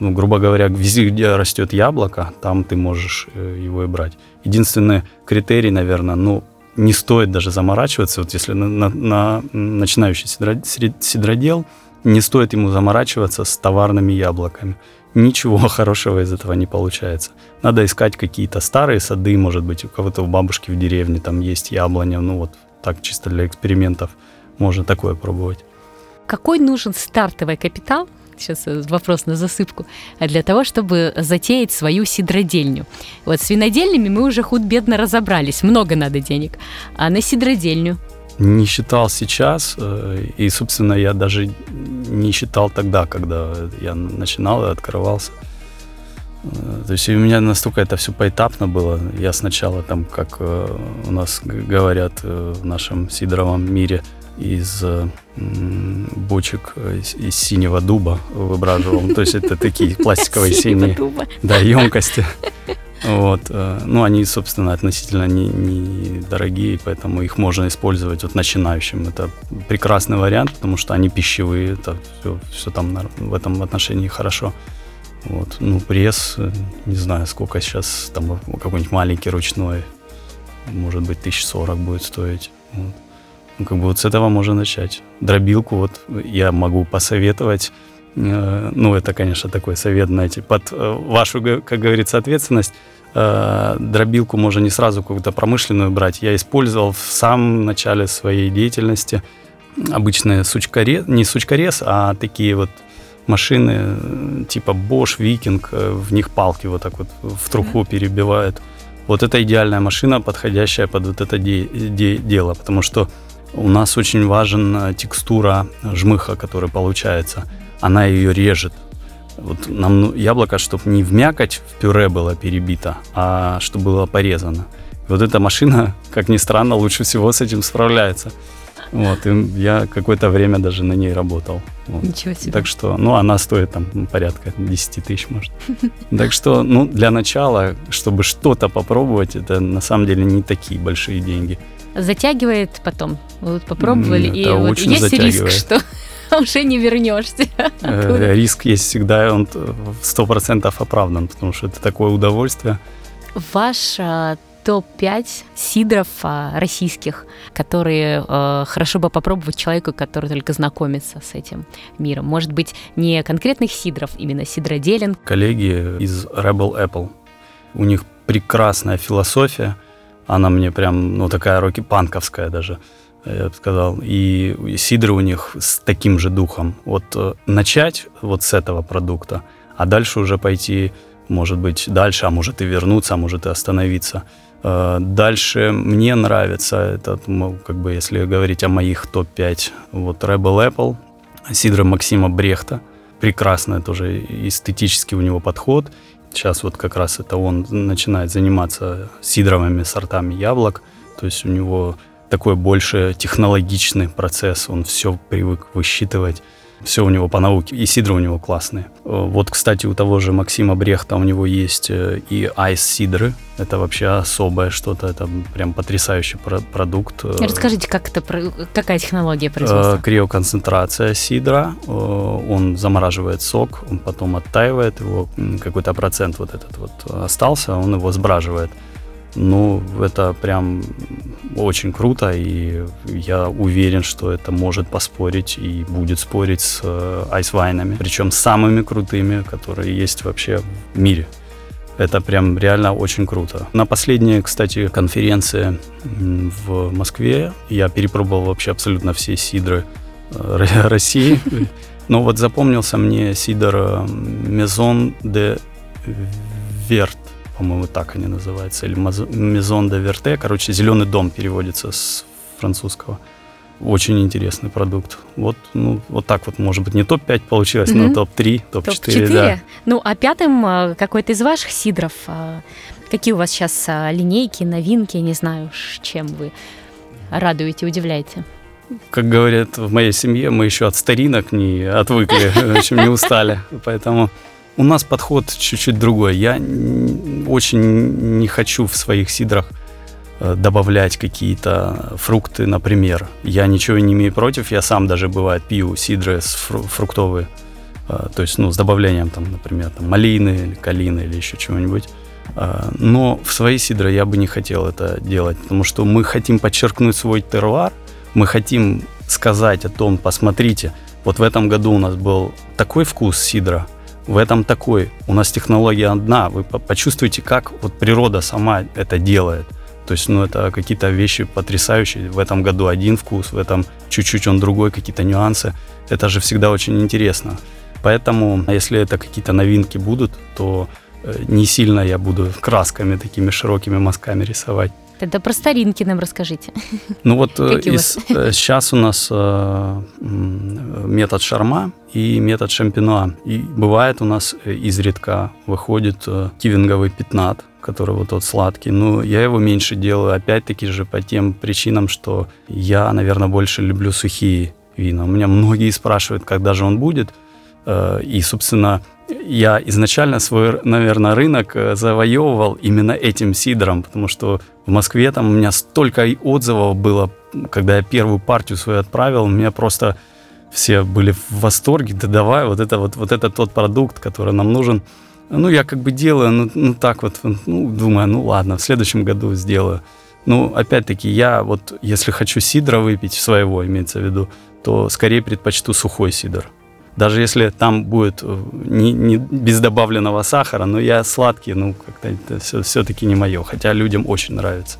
Ну, грубо говоря, везде, где растет яблоко, там ты можешь э, его и брать. Единственный критерий, наверное, ну, не стоит даже заморачиваться. Вот если на, на, на начинающий сидродел, не стоит ему заморачиваться с товарными яблоками ничего хорошего из этого не получается. Надо искать какие-то старые сады, может быть, у кого-то у бабушки в деревне там есть яблоня, ну вот так чисто для экспериментов можно такое пробовать. Какой нужен стартовый капитал, сейчас э, вопрос на засыпку, для того, чтобы затеять свою сидродельню. Вот с винодельнями мы уже худ-бедно разобрались, много надо денег. А на сидродельню не считал сейчас, э, и, собственно, я даже не считал тогда, когда я начинал и открывался. Э, то есть у меня настолько это все поэтапно было. Я сначала там, как у нас говорят в нашем сидоровом мире, из бочек из синего дуба выбраживал. То есть это такие пластиковые синие да, емкости. Вот. Э, ну, они, собственно, относительно недорогие, не, поэтому их можно использовать вот начинающим. Это прекрасный вариант, потому что они пищевые, это все, все там в этом отношении хорошо. Вот. Ну, пресс, э, не знаю, сколько сейчас, там какой-нибудь маленький ручной, может быть, 1040 будет стоить. Вот. Ну, как бы вот с этого можно начать. Дробилку вот я могу посоветовать. Э, ну, это, конечно, такой совет, знаете, под вашу, как говорится, ответственность. Э, дробилку можно не сразу какую-то промышленную брать. Я использовал в самом начале своей деятельности обычные сучкорез, не сучкорез, а такие вот машины э, типа Bosch, Viking, э, в них палки вот так вот в труху перебивают. Вот это идеальная машина, подходящая под вот это де- де- дело, потому что у нас очень важна текстура жмыха, которая получается. Она ее режет. Вот нам ну, яблоко, чтобы не в мякоть в пюре было перебито, а чтобы было порезано. И вот эта машина, как ни странно, лучше всего с этим справляется. Вот, и я какое-то время даже на ней работал. Вот. Ничего себе. Так что, ну, она стоит там порядка 10 тысяч, может. Так что, ну, для начала, чтобы что-то попробовать, это на самом деле не такие большие деньги. Затягивает потом. Вы попробовали, это и вот есть затягивает. риск, что уже не вернешься. Э, риск есть всегда, и он сто процентов оправдан, потому что это такое удовольствие. Ваш а, топ-5 сидров а, российских, которые э, хорошо бы попробовать человеку, который только знакомится с этим миром. Может быть, не конкретных сидров, именно сидроделин. Коллеги из Rebel Apple, у них прекрасная философия, она мне прям, ну, такая роки-панковская даже я бы сказал. И, сидры у них с таким же духом. Вот э, начать вот с этого продукта, а дальше уже пойти, может быть, дальше, а может и вернуться, а может и остановиться. Э, дальше мне нравится, это, как бы, если говорить о моих топ-5, вот Rebel Apple, сидра Максима Брехта, прекрасный тоже эстетический у него подход. Сейчас вот как раз это он начинает заниматься сидровыми сортами яблок, то есть у него такой больше технологичный процесс, он все привык высчитывать. Все у него по науке. И сидры у него классные. Э, вот, кстати, у того же Максима Брехта у него есть э, и айс-сидры. Это вообще особое что-то. Это прям потрясающий продукт. Э, Расскажите, как это, какая технология производства? Криоконцентрация сидра. Он замораживает сок, он потом оттаивает его. Какой-то процент вот этот вот остался, он его сбраживает. Ну, это прям очень круто, и я уверен, что это может поспорить и будет спорить с э, айсвайнами, причем самыми крутыми, которые есть вообще в мире. Это прям реально очень круто. На последней, кстати, конференции в Москве я перепробовал вообще абсолютно все сидры э, России. Но вот запомнился мне сидр э, Maison de Верт по-моему, так они называются, или Maison de Verte, короче, «Зеленый дом» переводится с французского. Очень интересный продукт. Вот, ну, вот так вот, может быть, не топ-5 получилось, mm-hmm. но топ-3, топ-4, топ-4. да. Ну, а пятым а, какой-то из ваших сидров, а, какие у вас сейчас а, линейки, новинки, не знаю, чем вы радуете, удивляете? как говорят в моей семье, мы еще от старинок не отвыкли, в общем, не устали. Поэтому у нас подход чуть-чуть другой. Я очень не хочу в своих сидрах э, добавлять какие-то фрукты, например. Я ничего не имею против, я сам даже бывает пью сидры с фруктовые, э, то есть, ну, с добавлением, там, например, там, малины или калины или еще чего-нибудь. Э, но в свои сидры я бы не хотел это делать, потому что мы хотим подчеркнуть свой теруар, мы хотим сказать о том, посмотрите, вот в этом году у нас был такой вкус сидра, в этом такой. У нас технология одна. Вы почувствуете, как вот природа сама это делает. То есть, ну, это какие-то вещи потрясающие. В этом году один вкус, в этом чуть-чуть он другой, какие-то нюансы. Это же всегда очень интересно. Поэтому, если это какие-то новинки будут, то э, не сильно я буду красками такими широкими мазками рисовать. Тогда про старинки нам расскажите. Ну вот э, из, э, сейчас у нас э, метод шарма и метод шампинуа. И бывает у нас э, изредка выходит кивинговый пятнат, который вот тот сладкий. Но я его меньше делаю, опять-таки же по тем причинам, что я, наверное, больше люблю сухие вина. У меня многие спрашивают, когда же он будет. И, собственно, я изначально свой, наверное, рынок э, завоевывал именно этим сидром, потому что в Москве там у меня столько отзывов было, когда я первую партию свою отправил, у меня просто все были в восторге, да давай, вот это вот, вот это тот продукт, который нам нужен. Ну, я как бы делаю, ну, ну так вот, ну, думаю, ну ладно, в следующем году сделаю. Ну, опять-таки, я вот, если хочу сидра выпить, своего имеется в виду, то скорее предпочту сухой сидр. Даже если там будет э, не, не без добавленного сахара, но я сладкий, ну, как-то это все, все-таки не мое. Хотя людям очень нравится.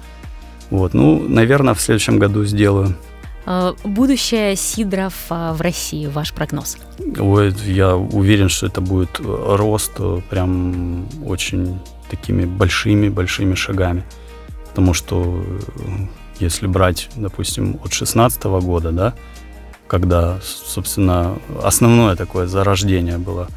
Вот, ну, наверное, в следующем году сделаю. А, будущее сидров а, в России, ваш прогноз? Ой, я уверен, что это будет э, рост э, прям очень такими большими-большими шагами. Потому что если брать, допустим, от 2016 года, да, когда, собственно, основное такое зарождение было.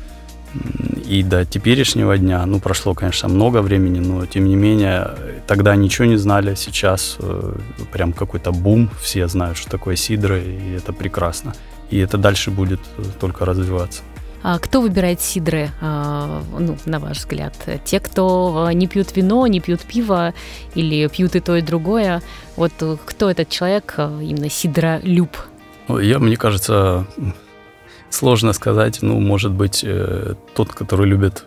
И до теперешнего дня, ну, прошло, конечно, много времени, но, тем не менее, тогда ничего не знали, сейчас э, прям какой-то бум, все знают, что такое сидра, и это прекрасно. И это дальше будет э, только развиваться. А кто выбирает сидры, а, ну, на ваш взгляд? Те, кто не пьют вино, не пьют пиво или пьют и то, и другое? Вот кто этот человек, э, именно сидролюб? Я, мне кажется, сложно сказать. Ну, может быть, э, тот, который любит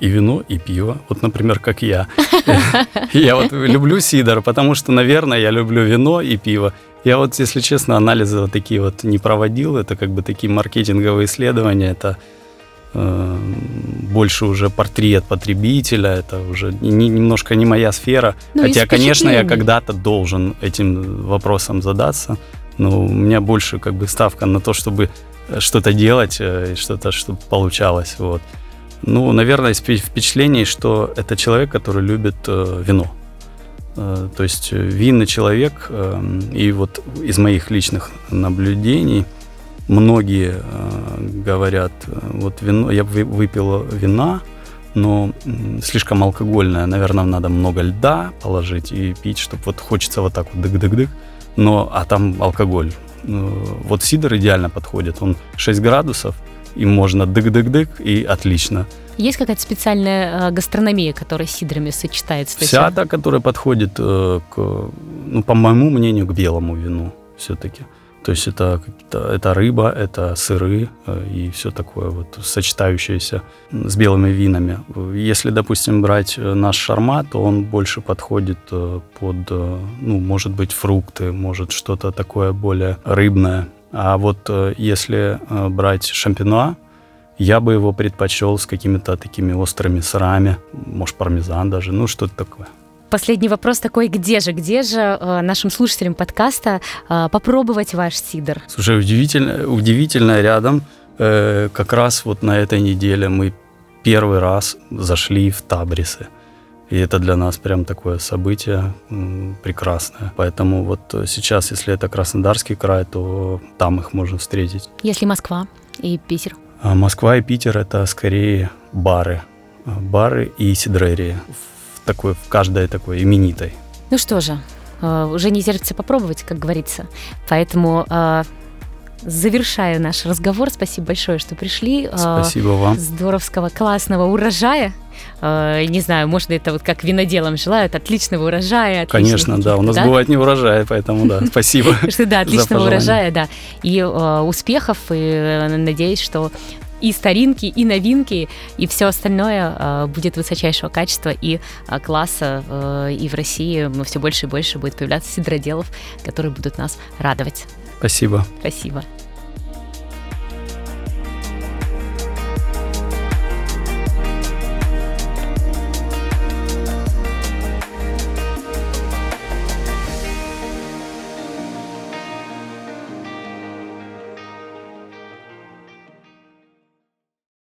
и вино, и пиво. Вот, например, как я. Я вот люблю сидор, потому что, наверное, я люблю вино и пиво. Я вот, если честно, анализы вот такие вот не проводил. Это как бы такие маркетинговые исследования. Это э, больше уже портрет потребителя. Это уже не, немножко не моя сфера. Ну, Хотя, конечно, я когда-то должен этим вопросом задаться. Но у меня больше как бы ставка на то, чтобы э, что-то делать, э, что-то, чтобы получалось. Вот. Ну, наверное, из впечатлений, что это человек, который любит э, вино. Э, то есть э, винный человек, э, и вот из моих личных наблюдений многие э, говорят, вот вино, я выпил вина, но слишком алкогольное, наверное, надо много льда положить и пить, чтобы вот хочется вот так вот дык-дык-дык но, а там алкоголь. Ну, вот сидр идеально подходит. Он 6 градусов, и можно дык-дык-дык, и отлично. Есть какая-то специальная э, гастрономия, которая с сидрами сочетается? Вся та, которая подходит, э, к, ну, по моему мнению, к белому вину все-таки. То есть это, это рыба, это сыры э, и все такое вот сочетающееся с белыми винами. Если, допустим, брать э, наш шарма, то он больше подходит э, под, ну, может быть, фрукты, может что-то такое более рыбное. А вот если брать шампинуа, я бы его предпочел с какими-то такими острыми сырами, может, пармезан даже, ну, что-то такое. Последний вопрос такой, где же, где же э, нашим слушателям подкаста э, попробовать ваш сидр? Слушай, удивительно, удивительно рядом. Э, как раз вот на этой неделе мы первый раз зашли в Табрисы. И это для нас прям такое событие прекрасное. Поэтому вот сейчас, если это Краснодарский край, то там их можно встретить. Если Москва и Питер? А Москва и Питер это скорее бары. Бары и сидрерии такой, в каждой такой именитой. Ну что же, э, уже не терпится попробовать, как говорится. Поэтому э, завершаю наш разговор. Спасибо большое, что пришли. Э, Спасибо вам. Здоровского, классного урожая. Не знаю, может, это вот как виноделам желают отличного урожая. Конечно, да. У нас каких-то, бывает не урожай, поэтому да. Спасибо. Да, отличного урожая, да. И успехов, и надеюсь, что и старинки, и новинки, и все остальное э, будет высочайшего качества и э, класса. э, и в России все больше и больше будет появляться сидроделов, которые будут нас радовать. Спасибо. Спасибо.